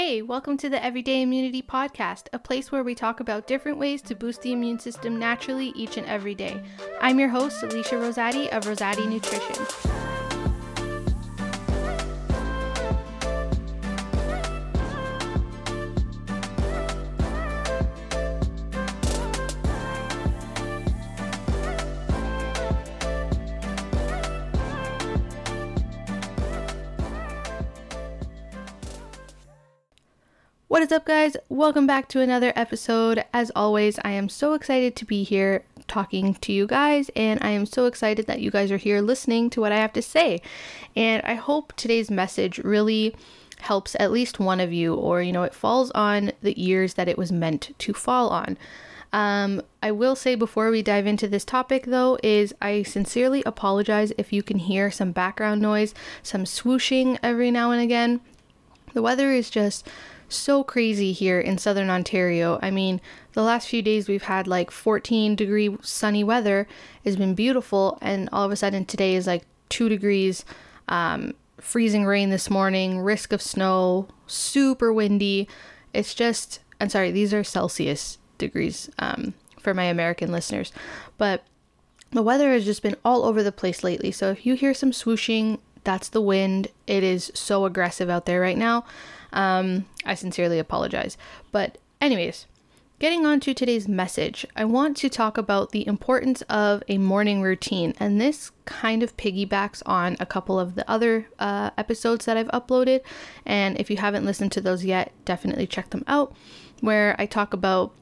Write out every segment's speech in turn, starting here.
Hey, welcome to the Everyday Immunity Podcast, a place where we talk about different ways to boost the immune system naturally each and every day. I'm your host, Alicia Rosati of Rosati Nutrition. What is up, guys? Welcome back to another episode. As always, I am so excited to be here talking to you guys, and I am so excited that you guys are here listening to what I have to say. And I hope today's message really helps at least one of you, or you know, it falls on the ears that it was meant to fall on. Um, I will say before we dive into this topic, though, is I sincerely apologize if you can hear some background noise, some swooshing every now and again. The weather is just so crazy here in southern Ontario. I mean, the last few days we've had like 14 degree sunny weather. It's been beautiful, and all of a sudden today is like 2 degrees, um, freezing rain this morning, risk of snow, super windy. It's just, I'm sorry, these are Celsius degrees um, for my American listeners, but the weather has just been all over the place lately. So if you hear some swooshing, that's the wind. It is so aggressive out there right now. Um, I sincerely apologize. But, anyways, getting on to today's message, I want to talk about the importance of a morning routine. And this kind of piggybacks on a couple of the other uh, episodes that I've uploaded. And if you haven't listened to those yet, definitely check them out, where I talk about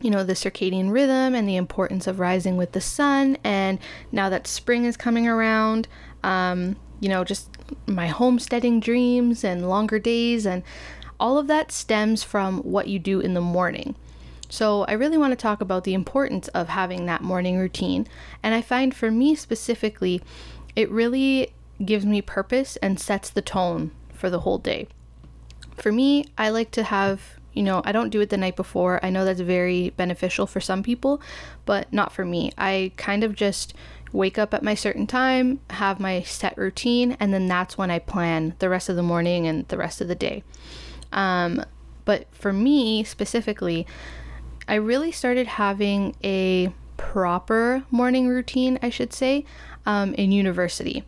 you know, the circadian rhythm and the importance of rising with the sun. And now that spring is coming around, um, you know, just my homesteading dreams and longer days, and all of that stems from what you do in the morning. So, I really want to talk about the importance of having that morning routine. And I find for me specifically, it really gives me purpose and sets the tone for the whole day. For me, I like to have, you know, I don't do it the night before. I know that's very beneficial for some people, but not for me. I kind of just wake up at my certain time, have my set routine, and then that's when I plan the rest of the morning and the rest of the day. Um, but for me specifically, I really started having a proper morning routine, I should say, um, in university.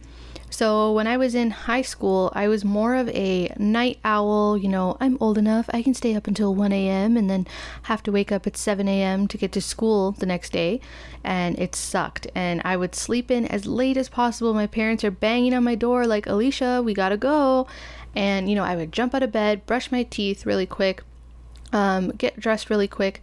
So when I was in high school, I was more of a night owl. You know, I'm old enough, I can stay up until 1 a.m. and then have to wake up at 7 a.m. to get to school the next day. And it sucked. And I would sleep in as late as possible. My parents are banging on my door, like, Alicia, we gotta go. And, you know, I would jump out of bed, brush my teeth really quick, um, get dressed really quick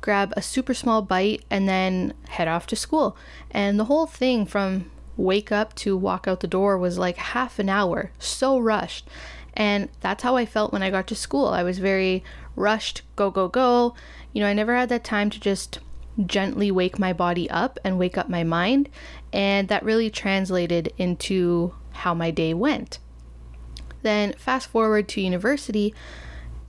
grab a super small bite and then head off to school. And the whole thing from wake up to walk out the door was like half an hour, so rushed. And that's how I felt when I got to school. I was very rushed, go, go, go. You know, I never had that time to just gently wake my body up and wake up my mind. And that really translated into how my day went. Then, fast forward to university.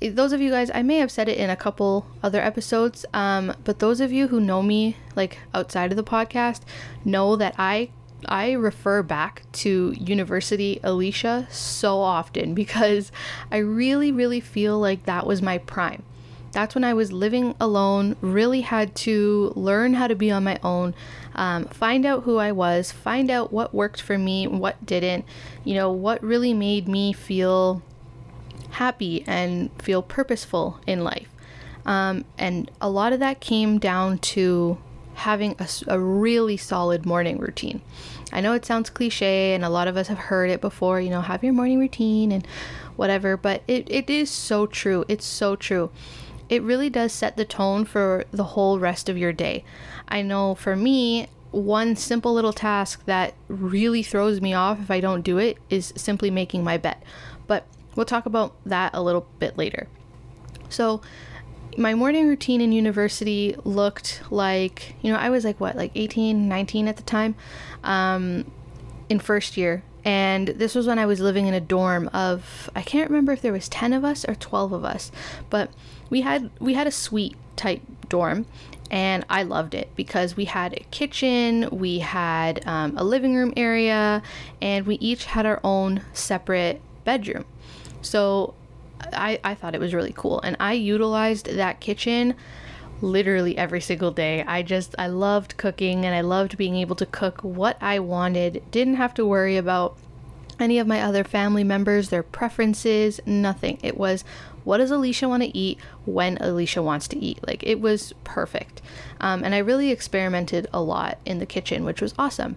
Those of you guys, I may have said it in a couple other episodes, um, but those of you who know me, like outside of the podcast, know that I I refer back to University Alicia so often because I really, really feel like that was my prime. That's when I was living alone, really had to learn how to be on my own, um, find out who I was, find out what worked for me, what didn't, you know, what really made me feel happy and feel purposeful in life. Um, and a lot of that came down to having a, a really solid morning routine. I know it sounds cliche and a lot of us have heard it before, you know, have your morning routine and whatever, but it, it is so true. It's so true. It really does set the tone for the whole rest of your day. I know for me, one simple little task that really throws me off if I don't do it is simply making my bed. But we'll talk about that a little bit later. So, my morning routine in university looked like, you know, I was like what, like 18, 19 at the time, um, in first year. And this was when I was living in a dorm of I can't remember if there was 10 of us or 12 of us, but we had we had a suite type dorm and I loved it because we had a kitchen, we had um, a living room area, and we each had our own separate bedroom. So I, I thought it was really cool. And I utilized that kitchen literally every single day. I just, I loved cooking and I loved being able to cook what I wanted. Didn't have to worry about any of my other family members, their preferences, nothing. It was what does Alicia want to eat when Alicia wants to eat? Like it was perfect. Um, and I really experimented a lot in the kitchen, which was awesome.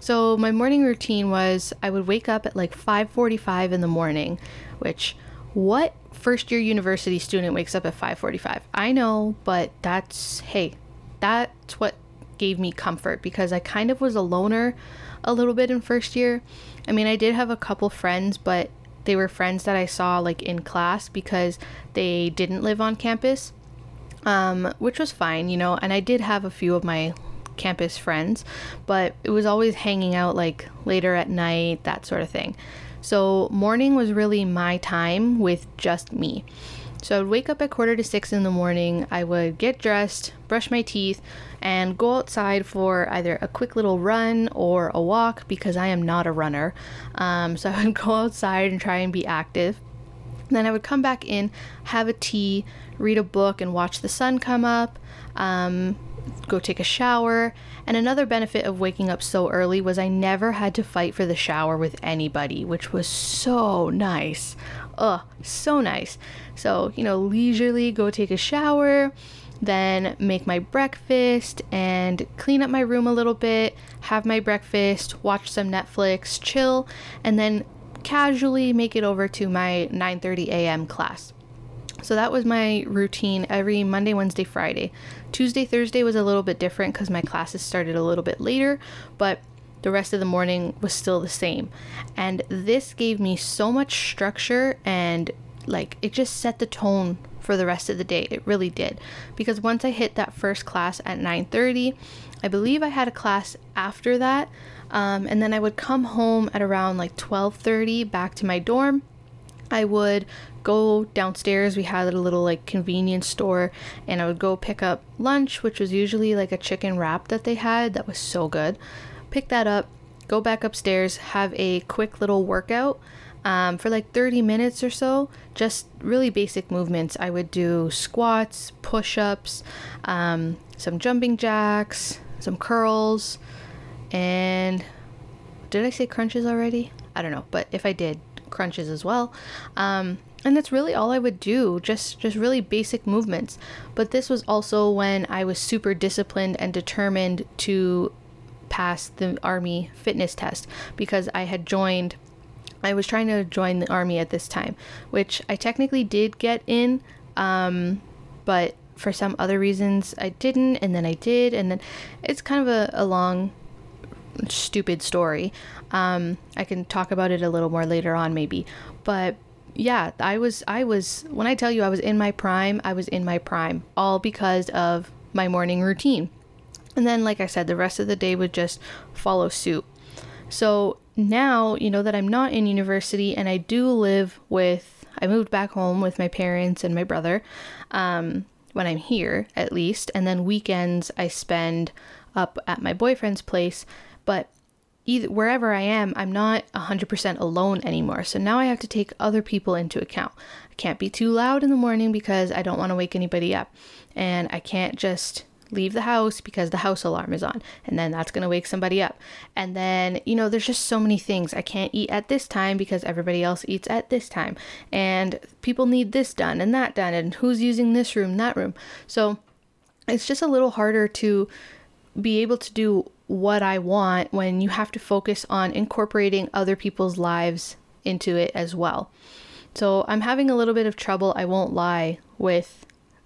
So my morning routine was I would wake up at like 5:45 in the morning, which what first year university student wakes up at 5:45? I know, but that's hey, that's what gave me comfort because I kind of was a loner a little bit in first year. I mean, I did have a couple friends, but they were friends that I saw like in class because they didn't live on campus. Um, which was fine, you know, and I did have a few of my campus friends, but it was always hanging out like later at night, that sort of thing. So morning was really my time with just me. So I would wake up at quarter to six in the morning. I would get dressed, brush my teeth, and go outside for either a quick little run or a walk because I am not a runner. Um, so I would go outside and try and be active. Then I would come back in, have a tea, read a book, and watch the sun come up. Um, go take a shower. And another benefit of waking up so early was I never had to fight for the shower with anybody, which was so nice. Ugh, so nice. So, you know, leisurely go take a shower, then make my breakfast and clean up my room a little bit, have my breakfast, watch some Netflix, chill, and then casually make it over to my 9:30 a.m. class. So that was my routine every Monday, Wednesday, Friday. Tuesday, Thursday was a little bit different because my classes started a little bit later, but the rest of the morning was still the same. And this gave me so much structure and like it just set the tone for the rest of the day. It really did. Because once I hit that first class at 9:30, I believe I had a class after that. Um, and then I would come home at around like 12:30 back to my dorm. I would go downstairs. We had a little like convenience store, and I would go pick up lunch, which was usually like a chicken wrap that they had that was so good. Pick that up, go back upstairs, have a quick little workout um, for like 30 minutes or so, just really basic movements. I would do squats, push ups, um, some jumping jacks, some curls, and did I say crunches already? I don't know, but if I did, crunches as well. Um, and that's really all I would do, just just really basic movements. But this was also when I was super disciplined and determined to pass the army fitness test because I had joined I was trying to join the army at this time, which I technically did get in, um, but for some other reasons I didn't, and then I did, and then it's kind of a, a long, stupid story. Um, I can talk about it a little more later on, maybe, but yeah, I was I was when I tell you I was in my prime, I was in my prime all because of my morning routine. And then like I said, the rest of the day would just follow suit. So now, you know that I'm not in university and I do live with I moved back home with my parents and my brother. Um, when I'm here at least, and then weekends I spend up at my boyfriend's place, but either wherever I am, I'm not 100% alone anymore. So now I have to take other people into account. I can't be too loud in the morning because I don't want to wake anybody up. And I can't just leave the house because the house alarm is on and then that's going to wake somebody up. And then, you know, there's just so many things. I can't eat at this time because everybody else eats at this time. And people need this done and that done and who's using this room, that room. So it's just a little harder to be able to do what I want when you have to focus on incorporating other people's lives into it as well. So I'm having a little bit of trouble, I won't lie, with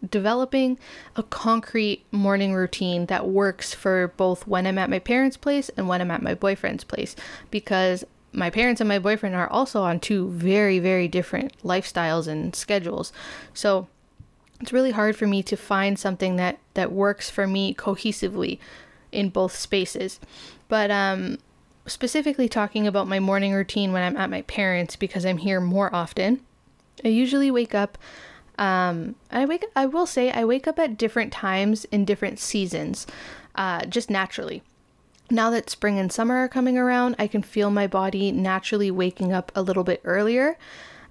developing a concrete morning routine that works for both when I'm at my parents' place and when I'm at my boyfriend's place because my parents and my boyfriend are also on two very, very different lifestyles and schedules. So it's really hard for me to find something that that works for me cohesively in both spaces. But um, specifically talking about my morning routine when I'm at my parents because I'm here more often, I usually wake up. Um, I wake. I will say I wake up at different times in different seasons, uh, just naturally. Now that spring and summer are coming around, I can feel my body naturally waking up a little bit earlier.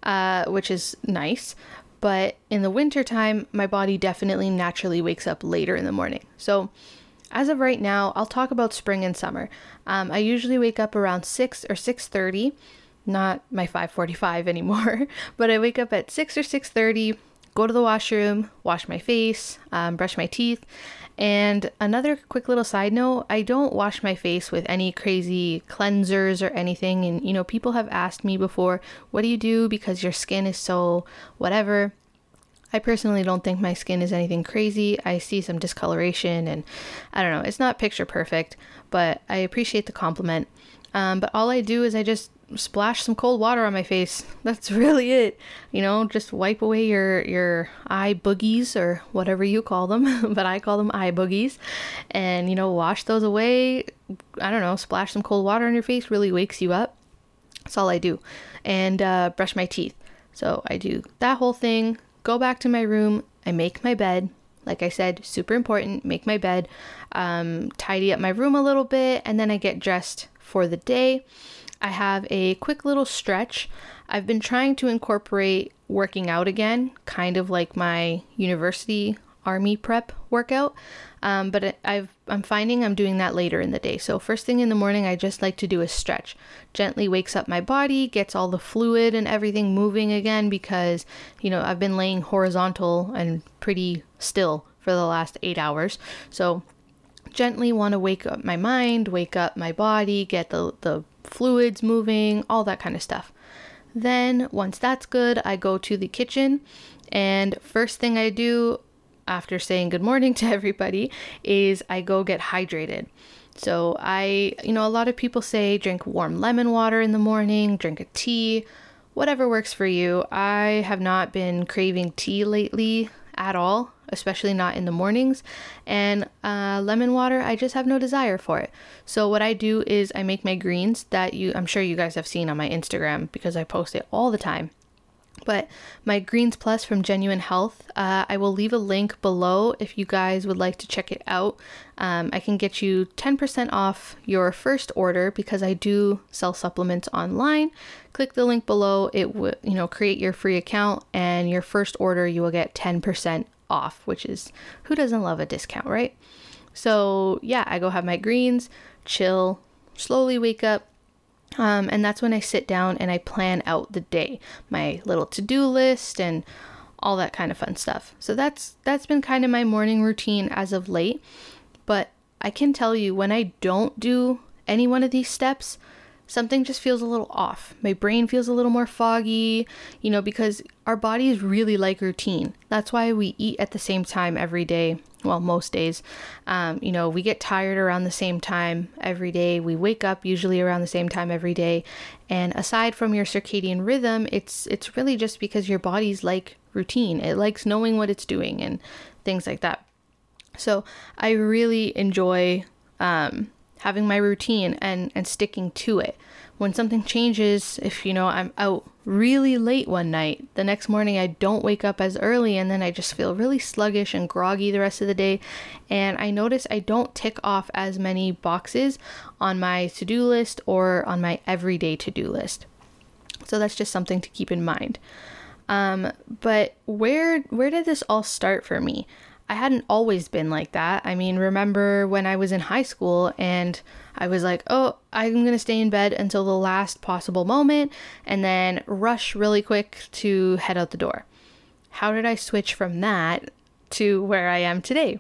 uh, which is nice. But in the wintertime, my body definitely naturally wakes up later in the morning. So as of right now, I'll talk about spring and summer. Um, I usually wake up around 6 or 6.30, not my 5.45 anymore, but I wake up at 6 or 6.30, go to the washroom, wash my face, um, brush my teeth, and another quick little side note I don't wash my face with any crazy cleansers or anything. And, you know, people have asked me before, what do you do because your skin is so whatever? I personally don't think my skin is anything crazy. I see some discoloration and I don't know, it's not picture perfect, but I appreciate the compliment. Um, but all I do is I just splash some cold water on my face. That's really it. You know, just wipe away your your eye boogies or whatever you call them, but I call them eye boogies. And you know, wash those away. I don't know, splash some cold water on your face really wakes you up. That's all I do. And uh, brush my teeth. So I do that whole thing, go back to my room, I make my bed. Like I said, super important, make my bed, um, tidy up my room a little bit, and then I get dressed for the day. I have a quick little stretch. I've been trying to incorporate working out again, kind of like my university army prep workout. Um, but I've, I'm finding I'm doing that later in the day. So, first thing in the morning, I just like to do a stretch. Gently wakes up my body, gets all the fluid and everything moving again because, you know, I've been laying horizontal and pretty still for the last eight hours. So, gently want to wake up my mind, wake up my body, get the, the fluids moving, all that kind of stuff. Then, once that's good, I go to the kitchen, and first thing I do after saying good morning to everybody is I go get hydrated. So, I, you know, a lot of people say drink warm lemon water in the morning, drink a tea, whatever works for you. I have not been craving tea lately at all especially not in the mornings. And uh, lemon water, I just have no desire for it. So what I do is I make my greens that you, I'm sure you guys have seen on my Instagram because I post it all the time. But my Greens Plus from Genuine Health, uh, I will leave a link below if you guys would like to check it out. Um, I can get you 10% off your first order because I do sell supplements online. Click the link below. It will, you know, create your free account, and your first order you will get 10% off, which is who doesn't love a discount, right? So, yeah, I go have my greens, chill, slowly wake up. Um, and that's when I sit down and I plan out the day, my little to-do list and all that kind of fun stuff. So that's that's been kind of my morning routine as of late. But I can tell you when I don't do any one of these steps, something just feels a little off. My brain feels a little more foggy, you know, because our bodies really like routine. That's why we eat at the same time every day. Well, most days. Um, you know, we get tired around the same time every day. We wake up usually around the same time every day. And aside from your circadian rhythm, it's it's really just because your body's like routine. It likes knowing what it's doing and things like that. So I really enjoy um, having my routine and and sticking to it when something changes if you know i'm out really late one night the next morning i don't wake up as early and then i just feel really sluggish and groggy the rest of the day. And i notice i don't tick off as many boxes on my to-do list or on my everyday to-do list. So that's just something to keep in mind. Um, but where where did this all start for me? I hadn't always been like that. I mean, remember when I was in high school and I was like, oh, I'm going to stay in bed until the last possible moment and then rush really quick to head out the door. How did I switch from that to where I am today?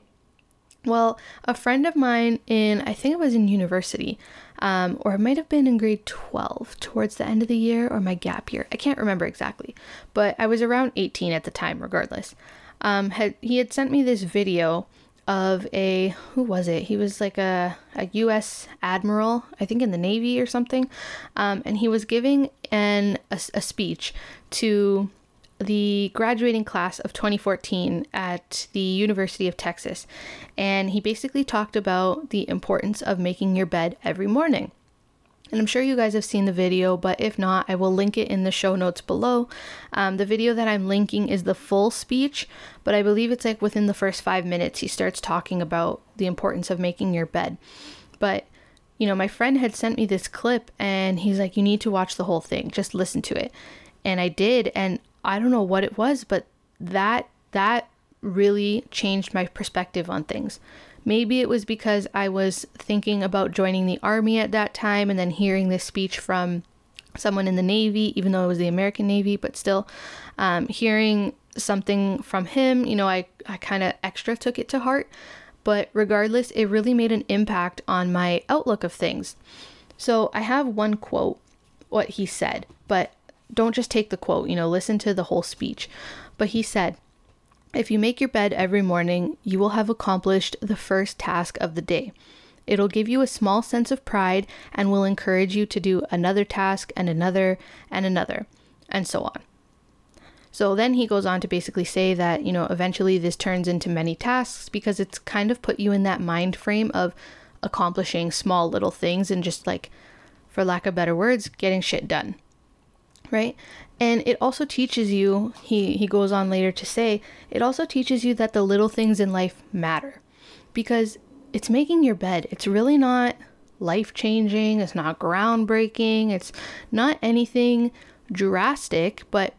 Well, a friend of mine in, I think it was in university, um, or it might have been in grade 12 towards the end of the year or my gap year. I can't remember exactly, but I was around 18 at the time, regardless um, had he had sent me this video of a who was it? He was like a, a U.S. admiral, I think in the Navy or something, um, and he was giving an a, a speech to the graduating class of 2014 at the University of Texas, and he basically talked about the importance of making your bed every morning. And I'm sure you guys have seen the video, but if not, I will link it in the show notes below. Um, the video that I'm linking is the full speech, but I believe it's like within the first five minutes, he starts talking about the importance of making your bed. But, you know, my friend had sent me this clip and he's like, you need to watch the whole thing, just listen to it. And I did. And I don't know what it was, but that, that really changed my perspective on things. Maybe it was because I was thinking about joining the army at that time and then hearing this speech from someone in the Navy, even though it was the American Navy, but still um, hearing something from him, you know, I, I kind of extra took it to heart. But regardless, it really made an impact on my outlook of things. So I have one quote, what he said, but don't just take the quote, you know, listen to the whole speech. But he said, if you make your bed every morning, you will have accomplished the first task of the day. It'll give you a small sense of pride and will encourage you to do another task and another and another, and so on. So then he goes on to basically say that, you know, eventually this turns into many tasks because it's kind of put you in that mind frame of accomplishing small little things and just like, for lack of better words, getting shit done. Right? And it also teaches you, he, he goes on later to say, it also teaches you that the little things in life matter. Because it's making your bed. It's really not life changing, it's not groundbreaking, it's not anything drastic, but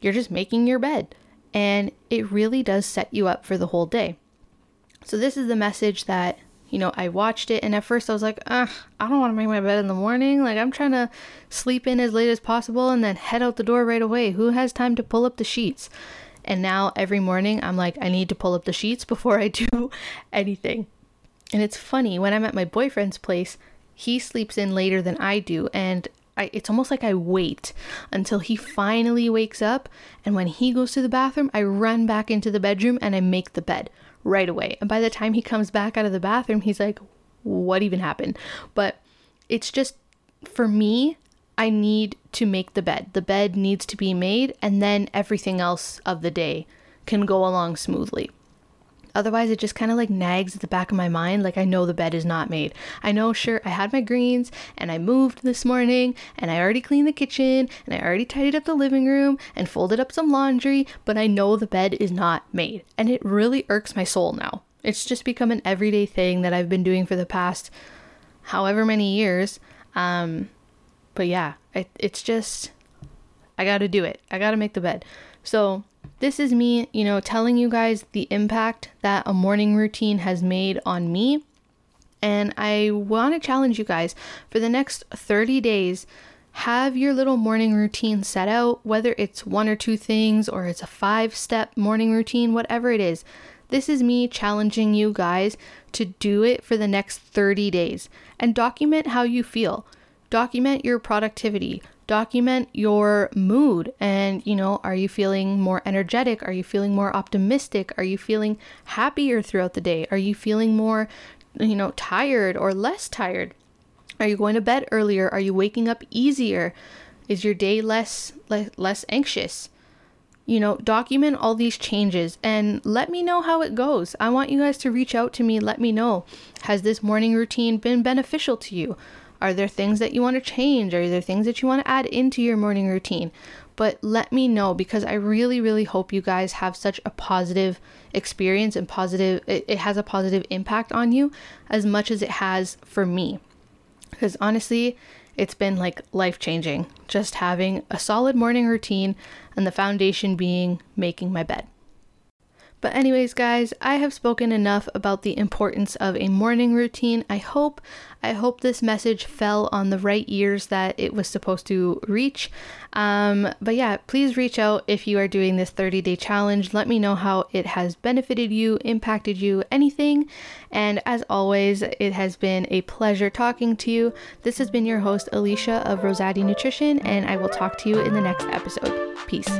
you're just making your bed. And it really does set you up for the whole day. So, this is the message that you know, I watched it and at first I was like, I don't want to make my bed in the morning. Like, I'm trying to sleep in as late as possible and then head out the door right away. Who has time to pull up the sheets? And now every morning I'm like, I need to pull up the sheets before I do anything. And it's funny, when I'm at my boyfriend's place, he sleeps in later than I do. And I, it's almost like I wait until he finally wakes up. And when he goes to the bathroom, I run back into the bedroom and I make the bed right away. And by the time he comes back out of the bathroom, he's like, what even happened? But it's just for me, I need to make the bed. The bed needs to be made, and then everything else of the day can go along smoothly. Otherwise, it just kind of like nags at the back of my mind. Like, I know the bed is not made. I know, sure, I had my greens and I moved this morning and I already cleaned the kitchen and I already tidied up the living room and folded up some laundry, but I know the bed is not made. And it really irks my soul now. It's just become an everyday thing that I've been doing for the past however many years. Um, but yeah, it, it's just, I gotta do it. I gotta make the bed. So, this is me, you know, telling you guys the impact that a morning routine has made on me. And I want to challenge you guys for the next 30 days. Have your little morning routine set out, whether it's one or two things or it's a five step morning routine, whatever it is. This is me challenging you guys to do it for the next 30 days and document how you feel. Document your productivity, document your mood and you know are you feeling more energetic? Are you feeling more optimistic? Are you feeling happier throughout the day? Are you feeling more you know tired or less tired? Are you going to bed earlier? Are you waking up easier? Is your day less less, less anxious? You know document all these changes and let me know how it goes. I want you guys to reach out to me. Let me know. Has this morning routine been beneficial to you are there things that you want to change? Are there things that you want to add into your morning routine? But let me know because I really, really hope you guys have such a positive experience and positive, it, it has a positive impact on you as much as it has for me. Because honestly, it's been like life changing just having a solid morning routine and the foundation being making my bed. But, anyways, guys, I have spoken enough about the importance of a morning routine. I hope, I hope this message fell on the right ears that it was supposed to reach. Um, but yeah, please reach out if you are doing this 30 day challenge. Let me know how it has benefited you, impacted you, anything. And as always, it has been a pleasure talking to you. This has been your host, Alicia of Rosati Nutrition, and I will talk to you in the next episode. Peace.